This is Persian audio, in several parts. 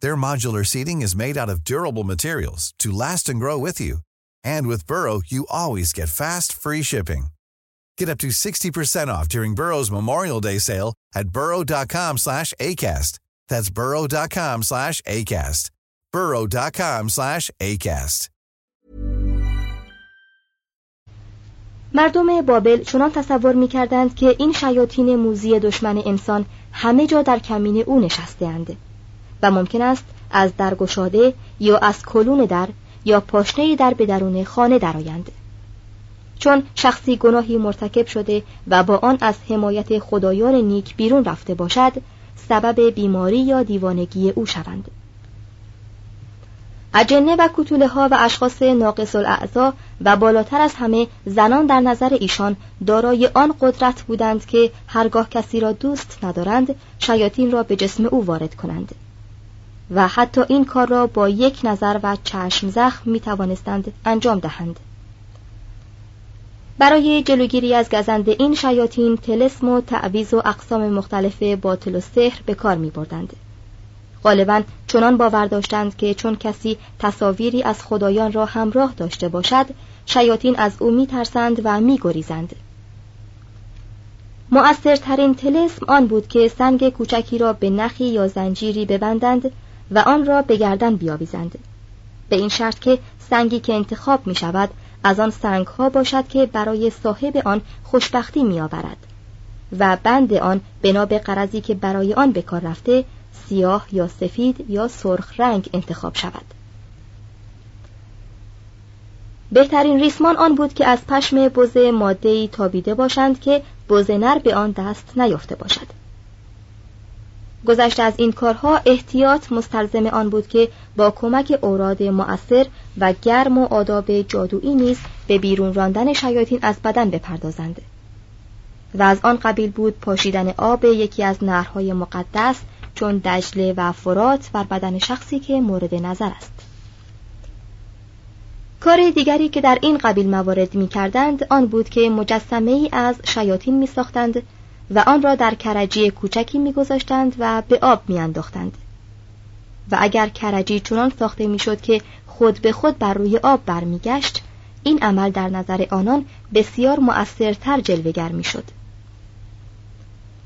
Their modular seating is made out of durable materials to last and grow with you. And with Burrow, you always get fast, free shipping. Get up to 60% off during Burrow's Memorial Day sale at burrow.com slash ACAST. That's burrow.com slash ACAST. burrow.com slash ACAST. مردم بابل چنان تصور می کردند که این شیاطین موزی دشمن انسان همه جا در کمین او نشسته و ممکن است از درگشاده یا از کلون در یا پاشنه در به درون خانه درآیند. چون شخصی گناهی مرتکب شده و با آن از حمایت خدایان نیک بیرون رفته باشد سبب بیماری یا دیوانگی او شوند. اجنه و کتوله ها و اشخاص ناقص الاعضا و بالاتر از همه زنان در نظر ایشان دارای آن قدرت بودند که هرگاه کسی را دوست ندارند شیاطین را به جسم او وارد کنند. و حتی این کار را با یک نظر و چشم زخم می توانستند انجام دهند برای جلوگیری از گزند این شیاطین تلسم و تعویز و اقسام مختلف باطل و سحر به کار می بردند. غالبا چنان باور داشتند که چون کسی تصاویری از خدایان را همراه داشته باشد شیاطین از او می ترسند و می گریزند. مؤثرترین تلسم آن بود که سنگ کوچکی را به نخی یا زنجیری ببندند و آن را به گردن بیاویزند. به این شرط که سنگی که انتخاب می شود از آن سنگ ها باشد که برای صاحب آن خوشبختی می آورد و بند آن بنا به قرضی که برای آن به کار رفته سیاه یا سفید یا سرخ رنگ انتخاب شود. بهترین ریسمان آن بود که از پشم بز مادهی تابیده باشند که بز نر به آن دست نیافته باشد. گذشته از این کارها احتیاط مستلزم آن بود که با کمک اوراد مؤثر و گرم و آداب جادویی نیز به بیرون راندن شیاطین از بدن بپردازند. و از آن قبیل بود پاشیدن آب یکی از نهرهای مقدس چون دجله و فرات بر بدن شخصی که مورد نظر است. کار دیگری که در این قبیل موارد می کردند آن بود که مجسمه ای از شیاطین می ساختند و آن را در کرجی کوچکی میگذاشتند و به آب میانداختند. و اگر کرجی چنان ساخته می‌شد که خود به خود بر روی آب برمیگشت این عمل در نظر آنان بسیار مؤثرتر جلوگر می‌شد.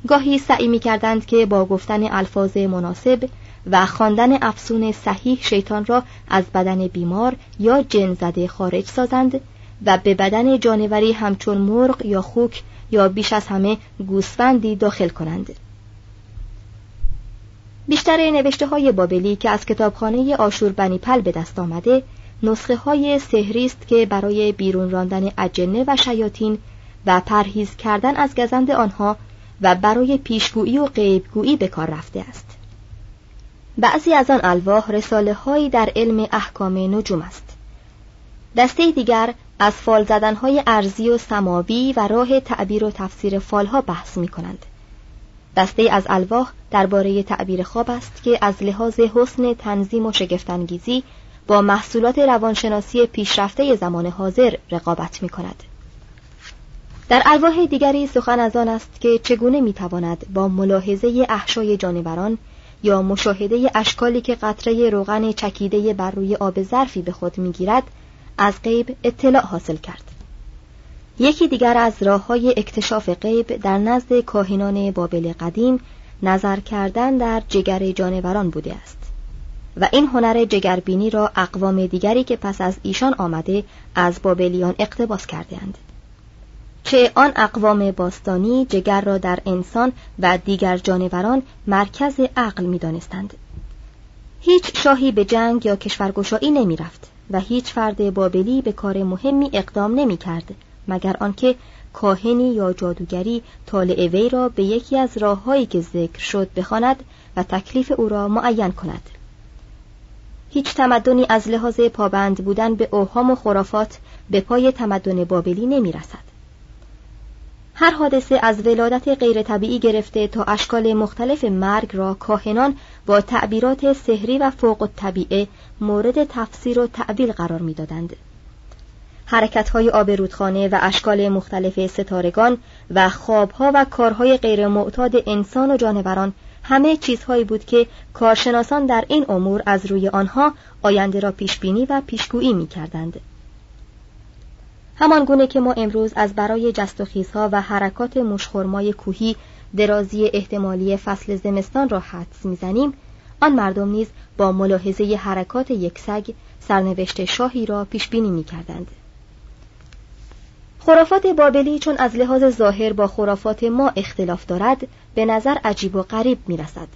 گاهی سعی می کردند که با گفتن الفاظ مناسب و خواندن افسون صحیح شیطان را از بدن بیمار یا جن زده خارج سازند و به بدن جانوری همچون مرغ یا خوک یا بیش از همه گوسفندی داخل کنند. بیشتر نوشته های بابلی که از کتابخانه آشور بنی پل به دست آمده نسخه های سهری است که برای بیرون راندن اجنه و شیاطین و پرهیز کردن از گزند آنها و برای پیشگویی و غیبگویی به کار رفته است. بعضی از آن الواح رساله هایی در علم احکام نجوم است. دسته دیگر از فال زدنهای ارزی و سماوی و راه تعبیر و تفسیر فالها بحث می کنند. دسته از الواح درباره تعبیر خواب است که از لحاظ حسن تنظیم و شگفتانگیزی با محصولات روانشناسی پیشرفته زمان حاضر رقابت می کند. در الواح دیگری سخن از آن است که چگونه می تواند با ملاحظه احشای جانوران یا مشاهده اشکالی که قطره روغن چکیده بر روی آب ظرفی به خود می‌گیرد از غیب اطلاع حاصل کرد. یکی دیگر از راه های اکتشاف غیب در نزد کاهنان بابل قدیم نظر کردن در جگر جانوران بوده است و این هنر جگربینی را اقوام دیگری که پس از ایشان آمده از بابلیان اقتباس کردهاند. چه آن اقوام باستانی جگر را در انسان و دیگر جانوران مرکز عقل می دانستند. هیچ شاهی به جنگ یا کشورگشایی نمی رفت و هیچ فرد بابلی به کار مهمی اقدام نمی کرد مگر آنکه کاهنی یا جادوگری طالع وی را به یکی از راههایی که ذکر شد بخواند و تکلیف او را معین کند هیچ تمدنی از لحاظ پابند بودن به اوهام و خرافات به پای تمدن بابلی نمی رسد. هر حادثه از ولادت غیر طبیعی گرفته تا اشکال مختلف مرگ را کاهنان با تعبیرات سحری و فوق الطبیعه مورد تفسیر و تعبیل قرار می‌دادند. حرکتهای آب رودخانه و اشکال مختلف ستارگان و خوابها و کارهای غیر معتاد انسان و جانوران همه چیزهایی بود که کارشناسان در این امور از روی آنها آینده را پیشبینی و پیشگویی می کردند. همان گونه که ما امروز از برای جست و خیزها و حرکات مشخورمای کوهی درازی احتمالی فصل زمستان را حدس می‌زنیم آن مردم نیز با ملاحظه حرکات یک سگ سرنوشت شاهی را پیش بینی می کردند. خرافات بابلی چون از لحاظ ظاهر با خرافات ما اختلاف دارد به نظر عجیب و غریب می رسد.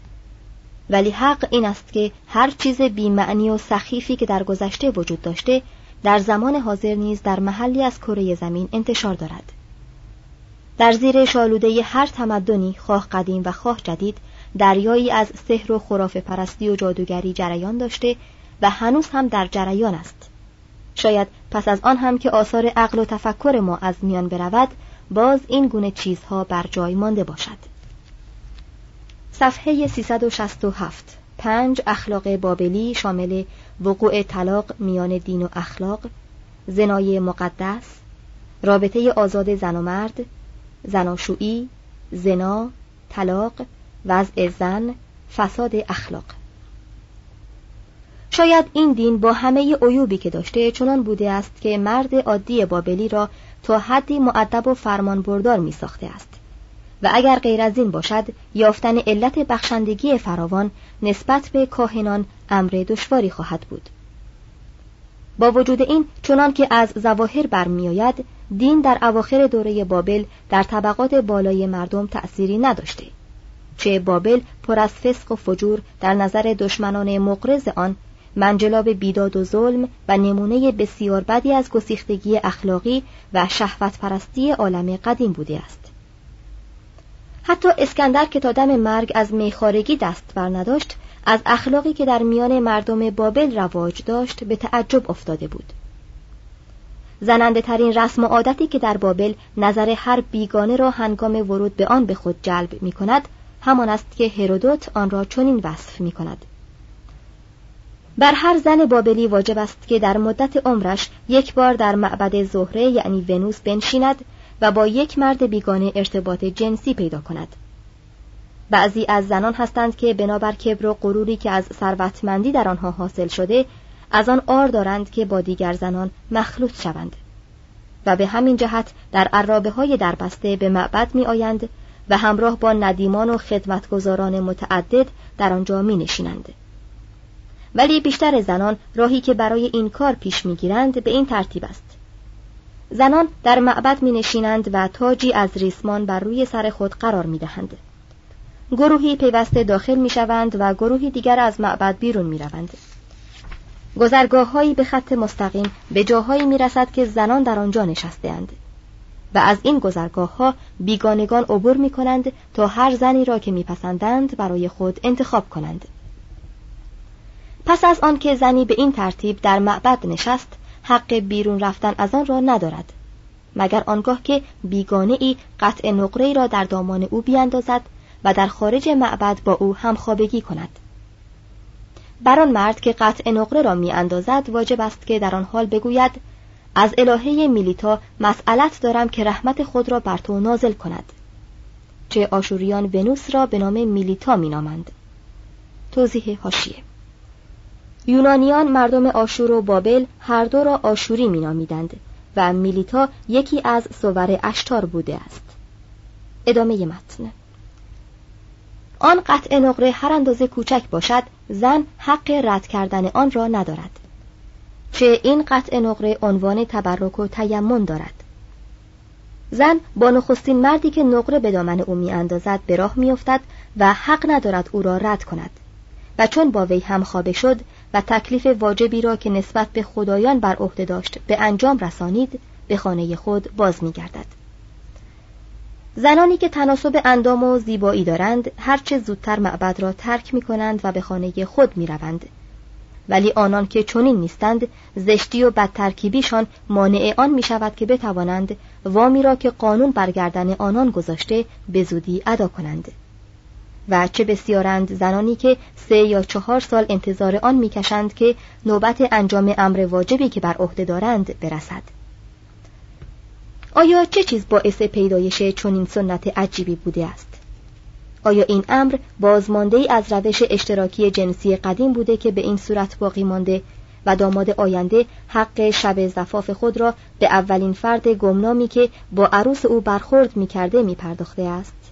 ولی حق این است که هر چیز بیمعنی و سخیفی که در گذشته وجود داشته در زمان حاضر نیز در محلی از کره زمین انتشار دارد. در زیر شالوده هر تمدنی خواه قدیم و خواه جدید دریایی از سحر و خرافه پرستی و جادوگری جریان داشته و هنوز هم در جریان است. شاید پس از آن هم که آثار عقل و تفکر ما از میان برود باز این گونه چیزها بر جای مانده باشد صفحه 367 پنج اخلاق بابلی شامل وقوع طلاق میان دین و اخلاق زنای مقدس رابطه آزاد زن و مرد زناشویی زنا طلاق وضع زن فساد اخلاق. شاید این دین با همه عیوبی که داشته چنان بوده است که مرد عادی بابلی را تا حدی معدب و فرمان بردار می ساخته است. و اگر غیر از این باشد یافتن علت بخشندگی فراوان نسبت به کاهنان امر دشواری خواهد بود. با وجود این چنان که از زواهر برمیآید دین در اواخر دوره بابل در طبقات بالای مردم تأثیری نداشته چه بابل پر از فسق و فجور در نظر دشمنان مقرز آن منجلاب بیداد و ظلم و نمونه بسیار بدی از گسیختگی اخلاقی و شهوت پرستی عالم قدیم بوده است. حتی اسکندر که تا دم مرگ از میخارگی دست بر نداشت از اخلاقی که در میان مردم بابل رواج داشت به تعجب افتاده بود. زننده ترین رسم و عادتی که در بابل نظر هر بیگانه را هنگام ورود به آن به خود جلب می کند همان است که هرودوت آن را چنین وصف می کند بر هر زن بابلی واجب است که در مدت عمرش یک بار در معبد زهره یعنی ونوس بنشیند و با یک مرد بیگانه ارتباط جنسی پیدا کند. بعضی از زنان هستند که بنابر کبر و غروری که از ثروتمندی در آنها حاصل شده از آن آر دارند که با دیگر زنان مخلوط شوند. و به همین جهت در عرابه های دربسته به معبد می آیند و همراه با ندیمان و خدمتگزاران متعدد در آنجا می نشینند. ولی بیشتر زنان راهی که برای این کار پیش می‌گیرند به این ترتیب است. زنان در معبد می نشینند و تاجی از ریسمان بر روی سر خود قرار می دهند. گروهی پیوسته داخل می شوند و گروهی دیگر از معبد بیرون می روند. به خط مستقیم به جاهایی می رسد که زنان در آنجا نشسته اند. و از این گذرگاه ها بیگانگان عبور می کنند تا هر زنی را که میپسندند برای خود انتخاب کنند. پس از آنکه زنی به این ترتیب در معبد نشست حق بیرون رفتن از آن را ندارد. مگر آنگاه که بیگانه ای قطع نقره را در دامان او بیاندازد و در خارج معبد با او همخوابگی کند. بر آن مرد که قطع نقره را می اندازد واجب است که در آن حال بگوید از الهه میلیتا مسئلت دارم که رحمت خود را بر تو نازل کند. چه آشوریان ونوس را به نام میلیتا مینامند. توضیح هاشیه یونانیان مردم آشور و بابل هر دو را آشوری مینامیدند و میلیتا یکی از سور اشتار بوده است. ادامه متن. آن قطع نقره هر اندازه کوچک باشد زن حق رد کردن آن را ندارد. چه این قطع نقره عنوان تبرک و تیمون دارد. زن با نخستین مردی که نقره به دامن او می اندازد به راه می افتد و حق ندارد او را رد کند. و چون با وی هم خوابه شد و تکلیف واجبی را که نسبت به خدایان بر عهده داشت به انجام رسانید به خانه خود باز می گردد. زنانی که تناسب اندام و زیبایی دارند هرچه زودتر معبد را ترک می کنند و به خانه خود می روند. ولی آنان که چنین نیستند زشتی و بدترکیبیشان مانع آن می شود که بتوانند وامی را که قانون برگردن آنان گذاشته به زودی ادا کنند و چه بسیارند زنانی که سه یا چهار سال انتظار آن می‌کشند که نوبت انجام امر واجبی که بر عهده دارند برسد. آیا چه چیز باعث پیدایش چنین سنت عجیبی بوده است؟ آیا این امر بازمانده ای از روش اشتراکی جنسی قدیم بوده که به این صورت باقی مانده و داماد آینده حق شب زفاف خود را به اولین فرد گمنامی که با عروس او برخورد می کرده می پرداخته است؟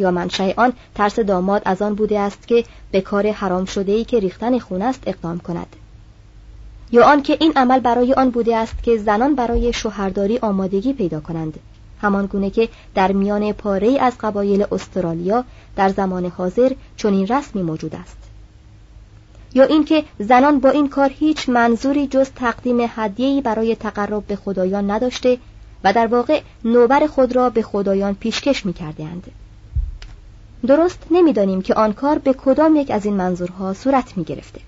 یا منشأ آن ترس داماد از آن بوده است که به کار حرام شده ای که ریختن خون است اقدام کند. یا آنکه این عمل برای آن بوده است که زنان برای شوهرداری آمادگی پیدا کنند. همان گونه که در میان پاره از قبایل استرالیا در زمان حاضر چنین رسمی موجود است. یا اینکه زنان با این کار هیچ منظوری جز تقدیم هدیه‌ای برای تقرب به خدایان نداشته و در واقع نوبر خود را به خدایان پیشکش می درست نمی‌دانیم که آن کار به کدام یک از این منظورها صورت می گرفته.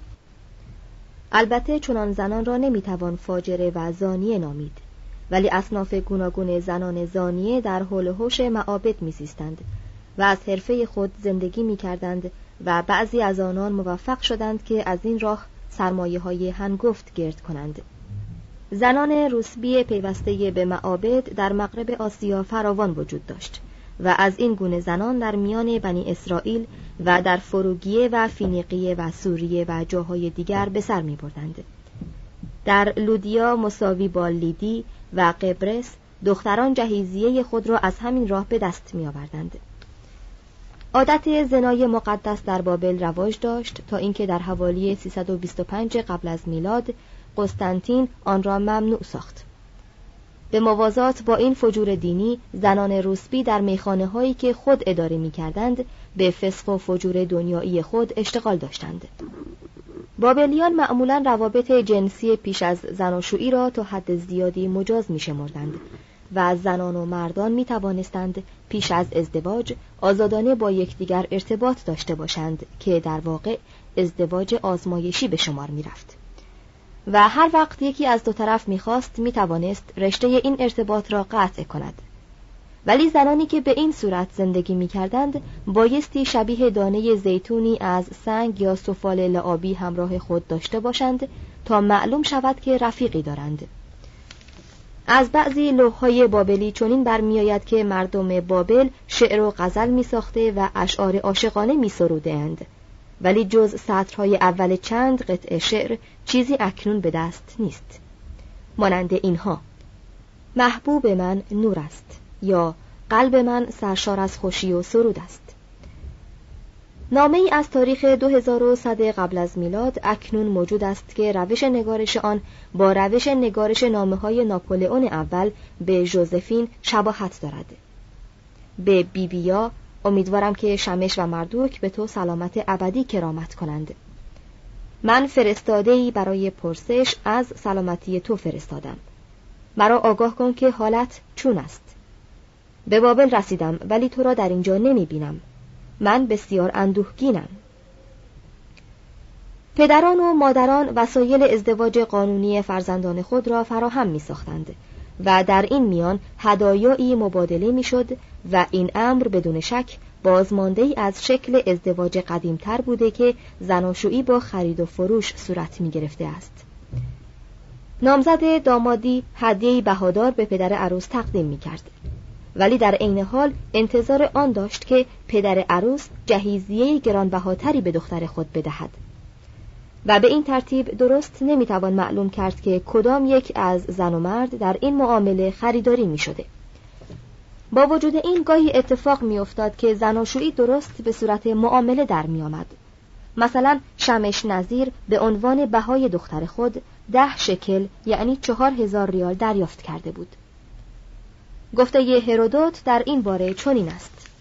البته چنان زنان را نمی‌توان فاجره و زانیه نامید ولی اصناف گوناگون زنان زانیه در حول هوش معابد میزیستند و از حرفه خود زندگی می‌کردند و بعضی از آنان موفق شدند که از این راه سرمایه های هنگفت گرد کنند زنان روسبی پیوسته به معابد در مغرب آسیا فراوان وجود داشت و از این گونه زنان در میان بنی اسرائیل و در فروگیه و فینیقیه و سوریه و جاهای دیگر به سر می بردند. در لودیا مساوی با لیدی و قبرس دختران جهیزیه خود را از همین راه به دست می آوردند. عادت زنای مقدس در بابل رواج داشت تا اینکه در حوالی 325 قبل از میلاد قسطنطین آن را ممنوع ساخت. به موازات با این فجور دینی زنان روسبی در میخانه هایی که خود اداره می کردند به فسق و فجور دنیایی خود اشتغال داشتند بابلیان معمولا روابط جنسی پیش از زناشویی را تا حد زیادی مجاز می شمردند و زنان و مردان می توانستند پیش از ازدواج آزادانه با یکدیگر ارتباط داشته باشند که در واقع ازدواج آزمایشی به شمار می رفت. و هر وقت یکی از دو طرف می‌خواست می‌توانست رشته این ارتباط را قطع کند. ولی زنانی که به این صورت زندگی می‌کردند بایستی شبیه دانه زیتونی از سنگ یا سفال لعابی همراه خود داشته باشند تا معلوم شود که رفیقی دارند. از بعضی لوحهای بابلی چنین برمیآید که مردم بابل شعر و غزل میساخته و اشعار عاشقانه میسرودهاند. ولی جز سطرهای اول چند قطعه شعر چیزی اکنون به دست نیست. مانند اینها محبوب من نور است یا قلب من سرشار از خوشی و سرود است. نامه ای از تاریخ 2100 قبل از میلاد اکنون موجود است که روش نگارش آن با روش نگارش نامه های ناپولئون اول به جوزفین شباهت دارد. به بیبیا امیدوارم که شمش و مردوک به تو سلامت ابدی کرامت کنند. من فرستاده برای پرسش از سلامتی تو فرستادم. مرا آگاه کن که حالت چون است. به بابل رسیدم ولی تو را در اینجا نمی بینم من بسیار اندوهگینم. پدران و مادران وسایل ازدواج قانونی فرزندان خود را فراهم می ساختند و در این میان هدایایی مبادله می‌شد و این امر بدون شک بازمانده ای از شکل ازدواج قدیمتر بوده که زناشویی با خرید و فروش صورت می گرفته است نامزد دامادی هدیه‌ای بهادار به پدر عروس تقدیم می کرد. ولی در عین حال انتظار آن داشت که پدر عروس جهیزیه گرانبهاتری به دختر خود بدهد و به این ترتیب درست نمی‌توان معلوم کرد که کدام یک از زن و مرد در این معامله خریداری می شده. با وجود این گاهی اتفاق میافتاد که زناشویی درست به صورت معامله در میآمد. مثلا شمش نظیر به عنوان بهای دختر خود ده شکل یعنی چهار هزار ریال دریافت کرده بود. گفته هرودوت در این باره چنین است.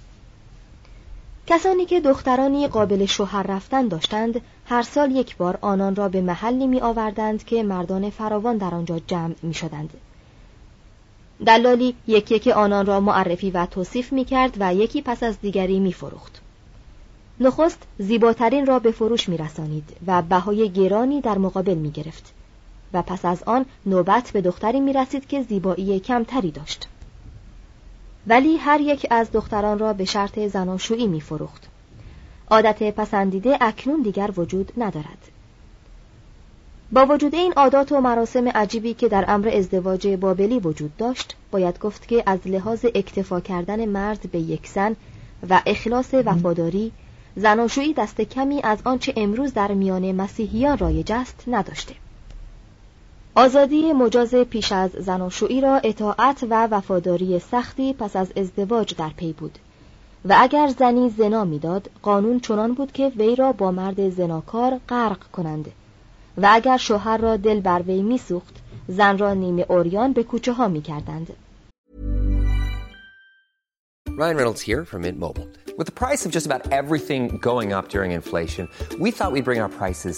کسانی که دخترانی قابل شوهر رفتن داشتند هر سال یک بار آنان را به محلی می آوردند که مردان فراوان در آنجا جمع می شدند. دلالی یکی که آنان را معرفی و توصیف می کرد و یکی پس از دیگری می فروخت. نخست زیباترین را به فروش می رسانید و بهای گرانی در مقابل می گرفت و پس از آن نوبت به دختری می رسید که زیبایی کمتری داشت. ولی هر یک از دختران را به شرط زناشویی می فروخت. عادت پسندیده اکنون دیگر وجود ندارد. با وجود این عادات و مراسم عجیبی که در امر ازدواج بابلی وجود داشت باید گفت که از لحاظ اکتفا کردن مرد به یک زن و اخلاص وفاداری زناشویی دست کمی از آنچه امروز در میان مسیحیان رایج است نداشته آزادی مجاز پیش از زناشویی را اطاعت و وفاداری سختی پس از ازدواج در پی بود. و اگر زنی زنا می‌داد قانون چنان بود که وی را با مرد زناکار غرق کنند. و اگر شوهر را دل بر وی میسوخت زن را نیمه اوریان به کوچه ها می‌کردند. Ryan Reynolds here from Mint Mobile. With the price of just about everything going up during inflation, we thought we'd bring our prices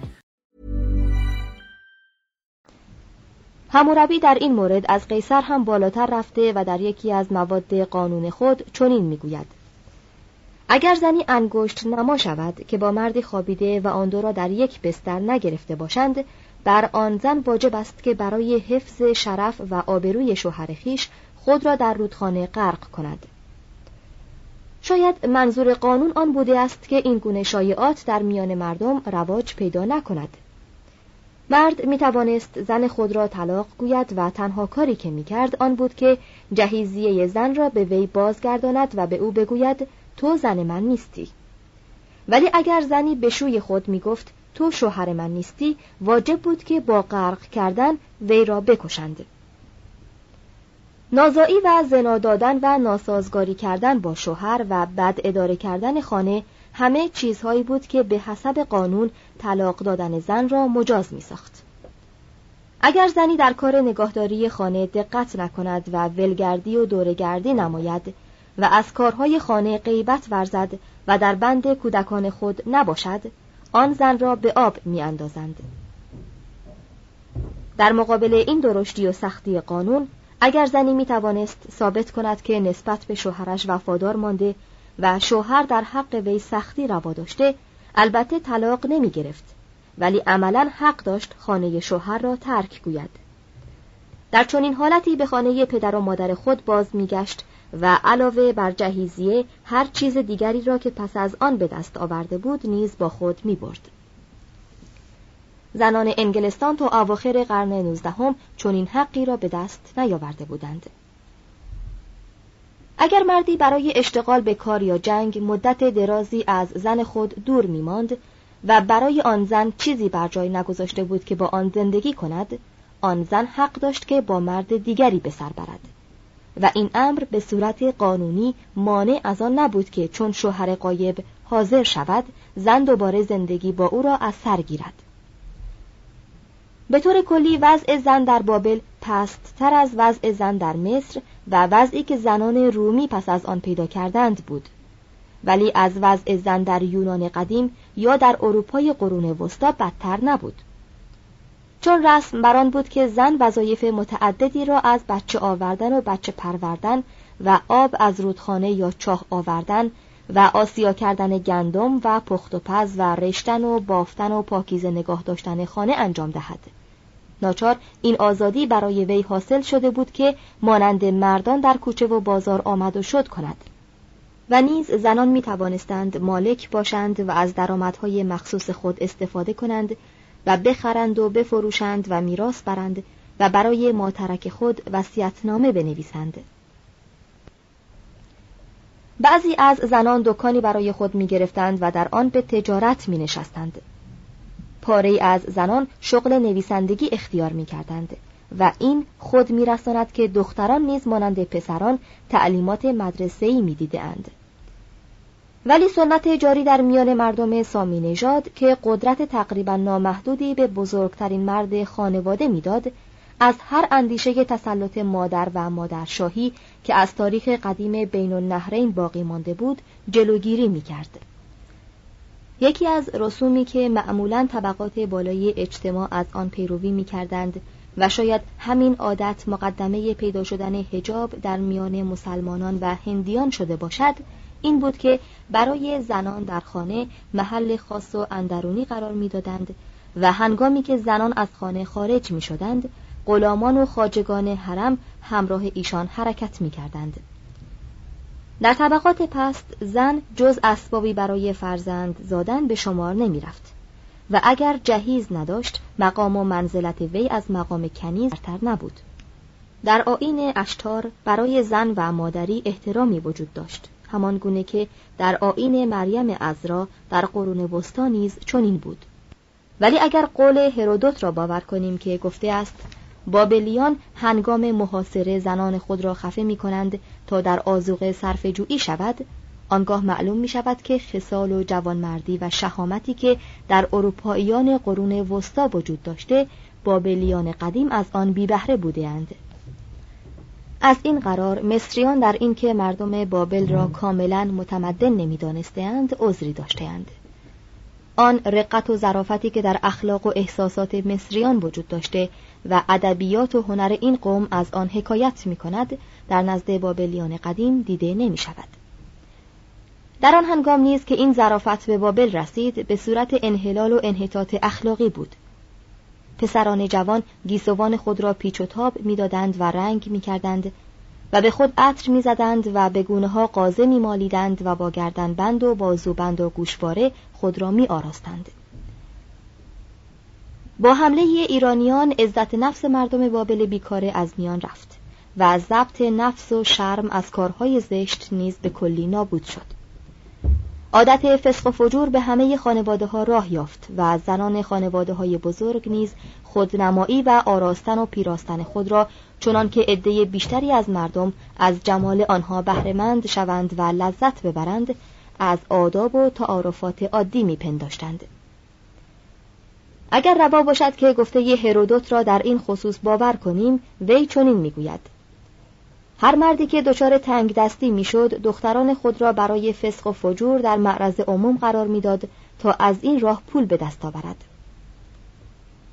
هموربی در این مورد از قیصر هم بالاتر رفته و در یکی از مواد قانون خود چنین می‌گوید. اگر زنی انگشت نما شود که با مردی خوابیده و آن دو را در یک بستر نگرفته باشند بر آن زن واجب است که برای حفظ شرف و آبروی شوهر خیش خود را در رودخانه غرق کند. شاید منظور قانون آن بوده است که این گونه شایعات در میان مردم رواج پیدا نکند. مرد می توانست زن خود را طلاق گوید و تنها کاری که می کرد آن بود که جهیزیه زن را به وی بازگرداند و به او بگوید تو زن من نیستی. ولی اگر زنی به شوی خود می گفت تو شوهر من نیستی واجب بود که با غرق کردن وی را بکشند. نازایی و زنا دادن و ناسازگاری کردن با شوهر و بد اداره کردن خانه همه چیزهایی بود که به حسب قانون طلاق دادن زن را مجاز می ساخت. اگر زنی در کار نگاهداری خانه دقت نکند و ولگردی و دورگردی نماید و از کارهای خانه غیبت ورزد و در بند کودکان خود نباشد آن زن را به آب می اندازند. در مقابل این درشتی و سختی قانون اگر زنی می توانست ثابت کند که نسبت به شوهرش وفادار مانده و شوهر در حق وی سختی روا داشته البته طلاق نمی گرفت ولی عملا حق داشت خانه شوهر را ترک گوید در چنین حالتی به خانه پدر و مادر خود باز میگشت و علاوه بر جهیزیه هر چیز دیگری را که پس از آن به دست آورده بود نیز با خود می برد. زنان انگلستان تا اواخر قرن نوزدهم چنین حقی را به دست نیاورده بودند. اگر مردی برای اشتغال به کار یا جنگ مدت درازی از زن خود دور میماند و برای آن زن چیزی بر جای نگذاشته بود که با آن زندگی کند آن زن حق داشت که با مرد دیگری به سر برد. و این امر به صورت قانونی مانع از آن نبود که چون شوهر قایب حاضر شود زن دوباره زندگی با او را از سر گیرد. به طور کلی وضع زن در بابل پست تر از وضع زن در مصر و وضعی که زنان رومی پس از آن پیدا کردند بود. ولی از وضع زن در یونان قدیم یا در اروپای قرون وسطا بدتر نبود. چون رسم بران بود که زن وظایف متعددی را از بچه آوردن و بچه پروردن و آب از رودخانه یا چاه آوردن و آسیا کردن گندم و پخت و پز و رشتن و بافتن و پاکیزه نگاه داشتن خانه انجام دهد. ناچار این آزادی برای وی حاصل شده بود که مانند مردان در کوچه و بازار آمد و شد کند و نیز زنان می توانستند مالک باشند و از درآمدهای مخصوص خود استفاده کنند و بخرند و بفروشند و میراث برند و برای ماترک خود وصیت‌نامه بنویسند بعضی از زنان دکانی برای خود می گرفتند و در آن به تجارت می نشستند. پاره از زنان شغل نویسندگی اختیار می کردند و این خود می رساند که دختران نیز مانند پسران تعلیمات مدرسه‌ای می دیدند. ولی سنت جاری در میان مردم سامی نژاد که قدرت تقریبا نامحدودی به بزرگترین مرد خانواده می‌داد از هر اندیشه تسلط مادر و مادرشاهی که از تاریخ قدیم بین النهرین باقی مانده بود جلوگیری می کرد. یکی از رسومی که معمولا طبقات بالای اجتماع از آن پیروی می کردند و شاید همین عادت مقدمه پیدا شدن هجاب در میان مسلمانان و هندیان شده باشد این بود که برای زنان در خانه محل خاص و اندرونی قرار می‌دادند و هنگامی که زنان از خانه خارج می شدند غلامان و خاجگان حرم همراه ایشان حرکت می کردند. در طبقات پست زن جز اسبابی برای فرزند زادن به شمار نمی رفت و اگر جهیز نداشت مقام و منزلت وی از مقام کنیز برتر نبود. در آین اشتار برای زن و مادری احترامی وجود داشت. همان گونه که در آین مریم ازرا در قرون وسطا نیز چنین بود. ولی اگر قول هرودوت را باور کنیم که گفته است بابلیان هنگام محاصره زنان خود را خفه می کنند تا در آزوغ صرف جویی شود آنگاه معلوم می شود که خصال و جوانمردی و شهامتی که در اروپاییان قرون وسطا وجود داشته بابلیان قدیم از آن بی بهره بودهاند. از این قرار مصریان در اینکه مردم بابل را کاملا متمدن نمیدانستهاند عذری داشتهاند آن رقت و ظرافتی که در اخلاق و احساسات مصریان وجود داشته و ادبیات و هنر این قوم از آن حکایت می کند در نزد بابلیان قدیم دیده نمی شود. در آن هنگام نیز که این ظرافت به بابل رسید به صورت انحلال و انحطاط اخلاقی بود پسران جوان گیسوان خود را پیچ و تاب می‌دادند و رنگ می‌کردند و به خود عطر می‌زدند و به گونه ها قازه میمالیدند و با گردن بند و بازوبند و گوشواره خود را می آراستند. با حمله ایرانیان عزت نفس مردم بابل بیکاره از میان رفت و ضبط نفس و شرم از کارهای زشت نیز به کلی نابود شد. عادت فسق و فجور به همه خانواده ها راه یافت و زنان خانواده های بزرگ نیز خودنمایی و آراستن و پیراستن خود را چنان که عده بیشتری از مردم از جمال آنها بهرهمند شوند و لذت ببرند از آداب و تعارفات عادی میپنداشتند اگر روا باشد که گفته ی هرودوت را در این خصوص باور کنیم وی چنین می‌گوید. هر مردی که دچار تنگ دستی می‌شد دختران خود را برای فسق و فجور در معرض عموم قرار می‌داد تا از این راه پول به دست آورد.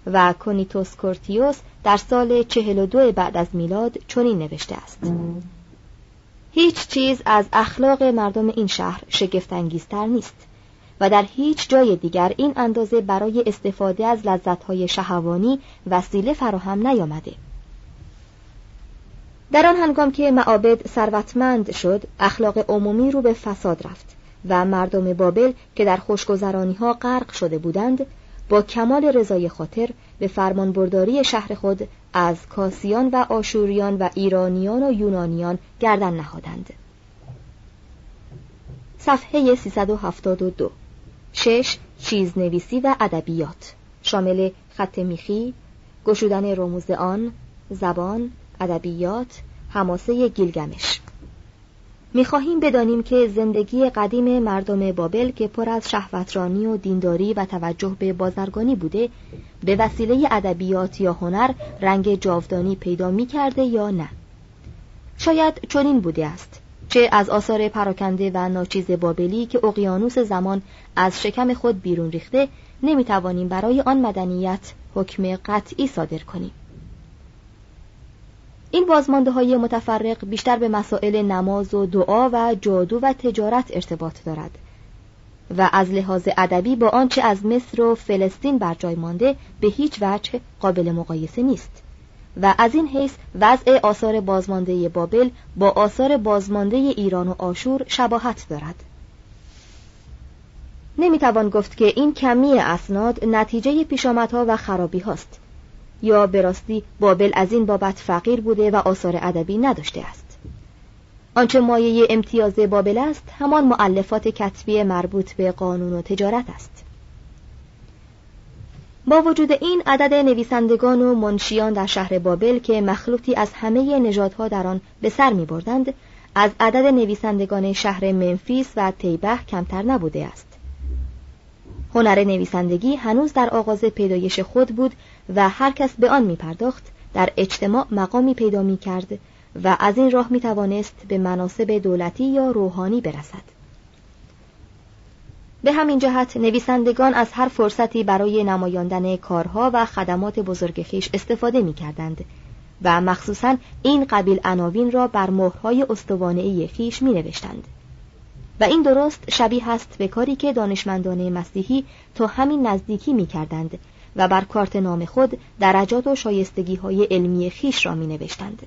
و کونیتوس کورتیوس در سال 42 بعد از میلاد چنین نوشته است. هیچ چیز از اخلاق مردم این شهر شگفتانگیزتر نیست. و در هیچ جای دیگر این اندازه برای استفاده از لذتهای شهوانی وسیله فراهم نیامده. در آن هنگام که معابد ثروتمند شد اخلاق عمومی رو به فساد رفت و مردم بابل که در خوشگذرانی ها غرق شده بودند با کمال رضای خاطر به فرمانبرداری شهر خود از کاسیان و آشوریان و ایرانیان و یونانیان گردن نهادند. صفحه 372 شش چیزنویسی و ادبیات. شامل خط میخی گشودن رموز آن زبان ادبیات حماسه گیلگمش. می‌خواهیم بدانیم که زندگی قدیم مردم بابل که پر از شهوترانی و دینداری و توجه به بازرگانی بوده به وسیله ادبیات یا هنر رنگ جاودانی پیدا می‌کرده یا نه. شاید چنین بوده است. چه از آثار پراکنده و ناچیز بابلی که اقیانوس زمان از شکم خود بیرون ریخته نمی‌توانیم برای آن مدنیت حکم قطعی صادر کنیم. این بازمانده های متفرق بیشتر به مسائل نماز و دعا و جادو و تجارت ارتباط دارد و از لحاظ ادبی با آنچه از مصر و فلسطین بر جای مانده به هیچ وجه قابل مقایسه نیست. و از این حیث وضع آثار بازمانده بابل با آثار بازمانده ایران و آشور شباهت دارد. نمی‌توان گفت که این کمی اسناد نتیجه پیشامدها و خرابی هاست. یا به راستی بابل از این بابت فقیر بوده و آثار ادبی نداشته است. آنچه مایه امتیاز بابل است همان معلفات کتبی مربوط به قانون و تجارت است. با وجود این عدد نویسندگان و منشیان در شهر بابل که مخلوطی از همه نژادها در آن به سر می بردند از عدد نویسندگان شهر منفیس و تیبه کمتر نبوده است. هنر نویسندگی هنوز در آغاز پیدایش خود بود و هر کس به آن می پرداخت در اجتماع مقامی پیدا می کرد و از این راه می توانست به مناسب دولتی یا روحانی برسد. به همین جهت نویسندگان از هر فرصتی برای نمایاندن کارها و خدمات بزرگ خیش استفاده می کردند و مخصوصا این قبیل عناوین را بر مهرهای استوانه خیش می نوشتند. و این درست شبیه است به کاری که دانشمندان مسیحی تا همین نزدیکی می کردند و بر کارت نام خود درجات و شایستگی های علمی خیش را می نوشتند.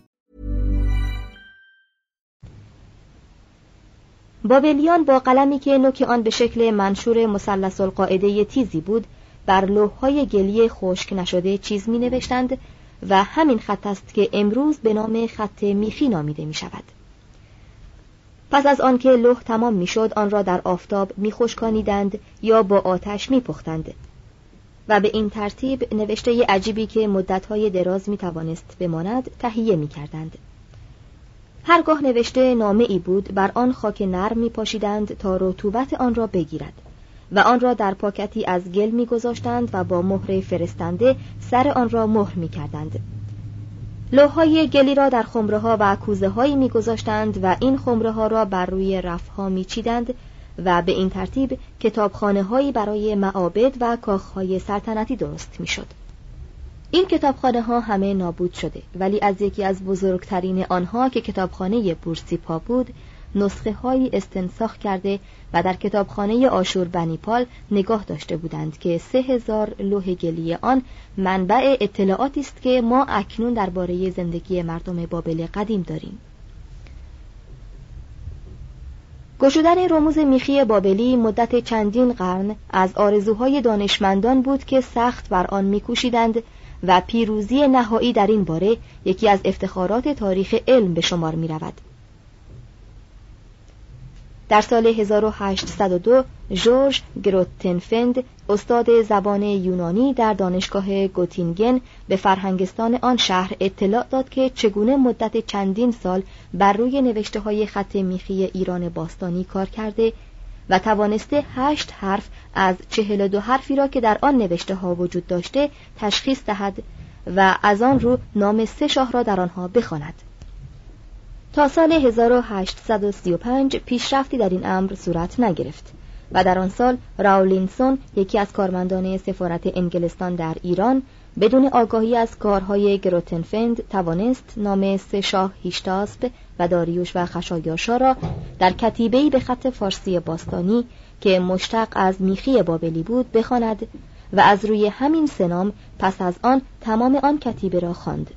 بابلیان با قلمی که نوک آن به شکل منشور مثلث القاعده تیزی بود بر لوحهای گلی خشک نشده چیز می نوشتند و همین خط است که امروز به نام خط میخی نامیده می شود. پس از آنکه لوح تمام می‌شد آن را در آفتاب میخشکانیدند یا با آتش میپختند و به این ترتیب نوشته عجیبی که مدتهای دراز می توانست بماند تهیه می کردند. هرگاه نوشته نامه ای بود بر آن خاک نرم می پاشیدند تا رطوبت آن را بگیرد و آن را در پاکتی از گل می گذاشتند و با مهره فرستنده سر آن را مهر می کردند. لوهای گلی را در خمره ها و کوزه هایی می گذاشتند و این خمره ها را بر روی رف ها می چیدند و به این ترتیب کتابخانه هایی برای معابد و کاخهای سلطنتی درست می شد. این کتابخانه ها همه نابود شده ولی از یکی از بزرگترین آنها که کتابخانه بورسیپا بود نسخه هایی استنساخ کرده و در کتابخانه آشور بنیپال نگاه داشته بودند که سه هزار لوح گلی آن منبع اطلاعاتی است که ما اکنون درباره زندگی مردم بابل قدیم داریم. گشودن رموز میخی بابلی مدت چندین قرن از آرزوهای دانشمندان بود که سخت بر آن میکوشیدند و پیروزی نهایی در این باره یکی از افتخارات تاریخ علم به شمار می رود. در سال 1802 جورج گروتنفند استاد زبان یونانی در دانشگاه گوتینگن به فرهنگستان آن شهر اطلاع داد که چگونه مدت چندین سال بر روی نوشته های خط میخی ایران باستانی کار کرده و توانسته هشت حرف از چهل دو حرفی را که در آن نوشته ها وجود داشته تشخیص دهد و از آن رو نام سه شاه را در آنها بخواند. تا سال 1835 پیشرفتی در این امر صورت نگرفت و در آن سال راولینسون یکی از کارمندان سفارت انگلستان در ایران بدون آگاهی از کارهای گروتنفند توانست نام سه شاه هیشتاسپ و داریوش و خشایاشا را در کتیبه‌ای به خط فارسی باستانی که مشتق از میخی بابلی بود بخواند و از روی همین سنام پس از آن تمام آن کتیبه را خواند.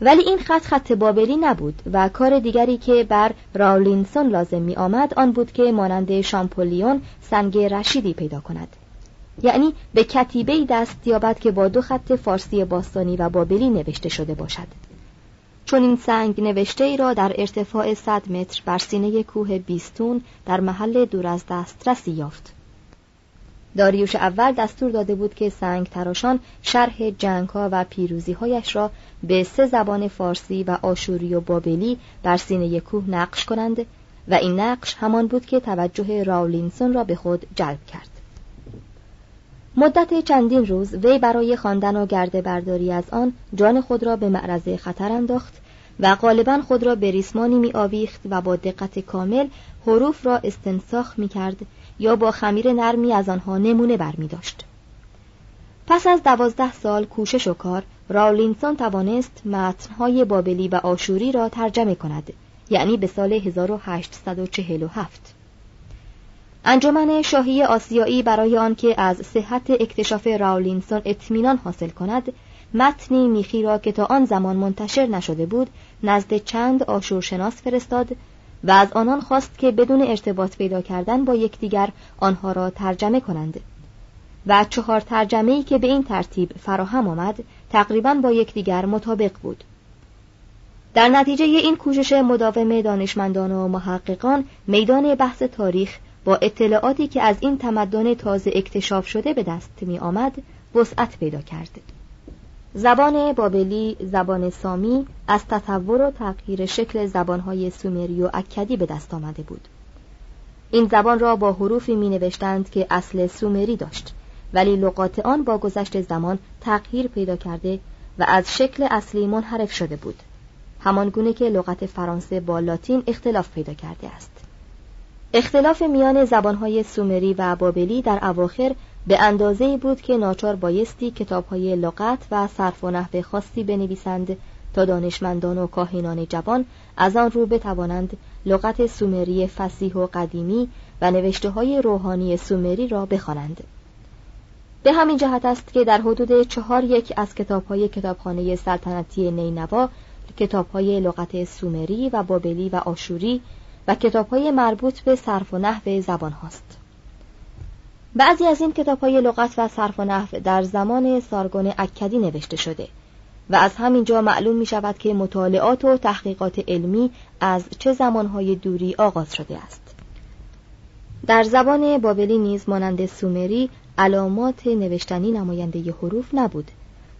ولی این خط خط بابلی نبود و کار دیگری که بر راولینسون لازم می آمد آن بود که مانند شامپولیون سنگ رشیدی پیدا کند یعنی به کتیبه دست یابد که با دو خط فارسی باستانی و بابلی نوشته شده باشد چون این سنگ نوشته ای را در ارتفاع 100 متر بر سینه کوه بیستون در محل دور از دسترسی یافت. داریوش اول دستور داده بود که سنگ تراشان شرح جنگ ها و پیروزی هایش را به سه زبان فارسی و آشوری و بابلی بر سینه کوه نقش کنند و این نقش همان بود که توجه راولینسون را به خود جلب کرد. مدت چندین روز وی برای خواندن و گرده برداری از آن جان خود را به معرض خطر انداخت و غالبا خود را به ریسمانی می آویخت و با دقت کامل حروف را استنساخ می کرد یا با خمیر نرمی از آنها نمونه برمی داشت. پس از دوازده سال کوشش و کار راولینسون توانست متنهای بابلی و آشوری را ترجمه کند یعنی به سال 1847 انجمن شاهی آسیایی برای آنکه از صحت اکتشاف راولینسون اطمینان حاصل کند متنی میخی را که تا آن زمان منتشر نشده بود نزد چند آشورشناس فرستاد و از آنان خواست که بدون ارتباط پیدا کردن با یکدیگر آنها را ترجمه کنند. و چهار ترجمه ای که به این ترتیب فراهم آمد تقریبا با یکدیگر مطابق بود. در نتیجه این کوشش مداوم دانشمندان و محققان میدان بحث تاریخ با اطلاعاتی که از این تمدن تازه اکتشاف شده به دست می آمد وسعت پیدا کرد. زبان بابلی زبان سامی از تطور و تغییر شکل زبانهای سومری و اکدی به دست آمده بود. این زبان را با حروفی می نوشتند که اصل سومری داشت ولی لغات آن با گذشت زمان تغییر پیدا کرده و از شکل اصلی منحرف شده بود. همان گونه که لغت فرانسه با لاتین اختلاف پیدا کرده است. اختلاف میان زبانهای سومری و بابلی در اواخر به اندازه بود که ناچار بایستی کتابهای لغت و صرف و نحو خاصی بنویسند تا دانشمندان و کاهنان جوان از آن رو بتوانند لغت سومری فسیح و قدیمی و نوشته های روحانی سومری را بخوانند. به همین جهت است که در حدود چهار یک از کتابهای کتابخانه سلطنتی نینوا کتابهای لغت سومری و بابلی و آشوری و کتابهای مربوط به صرف و نحو زبان هاست. بعضی از این کتابهای لغت و صرف و نحو در زمان سارگون اکدی نوشته شده و از همین جا معلوم می شود که مطالعات و تحقیقات علمی از چه زمانهای دوری آغاز شده است. در زبان بابلی نیز مانند سومری علامات نوشتنی نماینده حروف نبود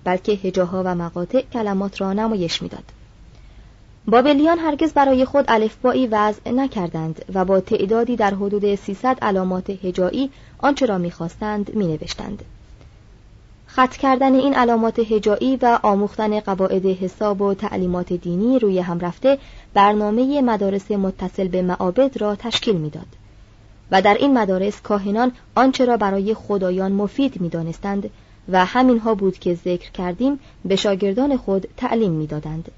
بلکه هجاها و مقاطع کلمات را نمایش می‌داد. بابلیان هرگز برای خود الفبایی وضع نکردند و با تعدادی در حدود 300 علامات هجایی آنچه را می‌خواستند مینوشتند خط کردن این علامات هجایی و آموختن قواعد حساب و تعلیمات دینی روی هم رفته برنامه مدارس متصل به معابد را تشکیل می‌داد و در این مدارس کاهنان آنچه را برای خدایان مفید می‌دانستند و همینها بود که ذکر کردیم به شاگردان خود تعلیم می‌دادند.